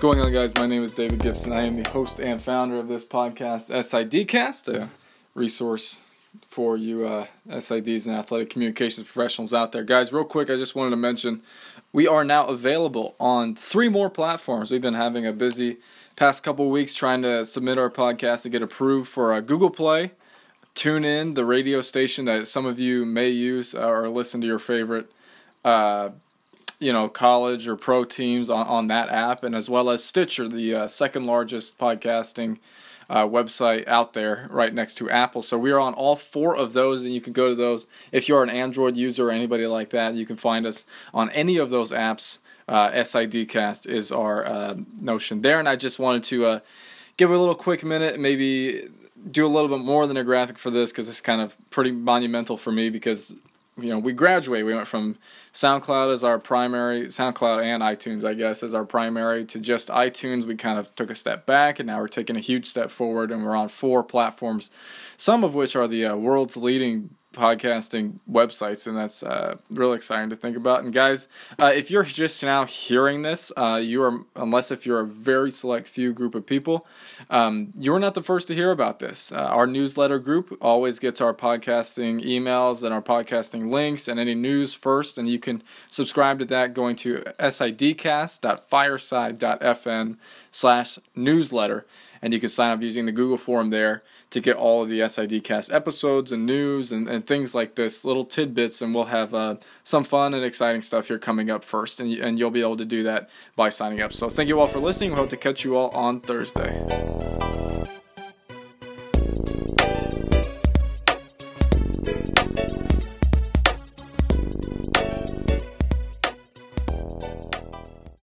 going on, guys? My name is David Gibson. I am the host and founder of this podcast, SIDcast, a resource for you uh, SIDs and athletic communications professionals out there. Guys, real quick, I just wanted to mention we are now available on three more platforms. We've been having a busy past couple weeks trying to submit our podcast to get approved for uh, Google Play, TuneIn, the radio station that some of you may use uh, or listen to your favorite uh, you know college or pro teams on, on that app and as well as stitcher the uh, second largest podcasting uh, website out there right next to apple. So we are on all four of those and you can go to those. If you're an android user or anybody like that you can find us on any of those apps. Uh, sidcast is our uh, notion there and i just wanted to uh, give a little quick minute maybe do a little bit more than a graphic for this because it's kind of pretty monumental for me because you know, we graduate. We went from SoundCloud as our primary, SoundCloud and iTunes, I guess, as our primary, to just iTunes. We kind of took a step back, and now we're taking a huge step forward, and we're on four platforms, some of which are the uh, world's leading podcasting websites, and that's uh, really exciting to think about. And guys, uh, if you're just now hearing this, uh, you are unless if you're a very select few group of people, um, you're not the first to hear about this. Uh, our newsletter group always gets our podcasting emails and our podcasting links and any news first, and you can subscribe to that going to sidcast.fireside.fm slash newsletter and you can sign up using the Google form there to get all of the SIDcast episodes and news and, and things like this, little tidbits, and we'll have uh, some fun and exciting stuff here coming up first, and, and you'll be able to do that by signing up. So thank you all for listening. We hope to catch you all on Thursday.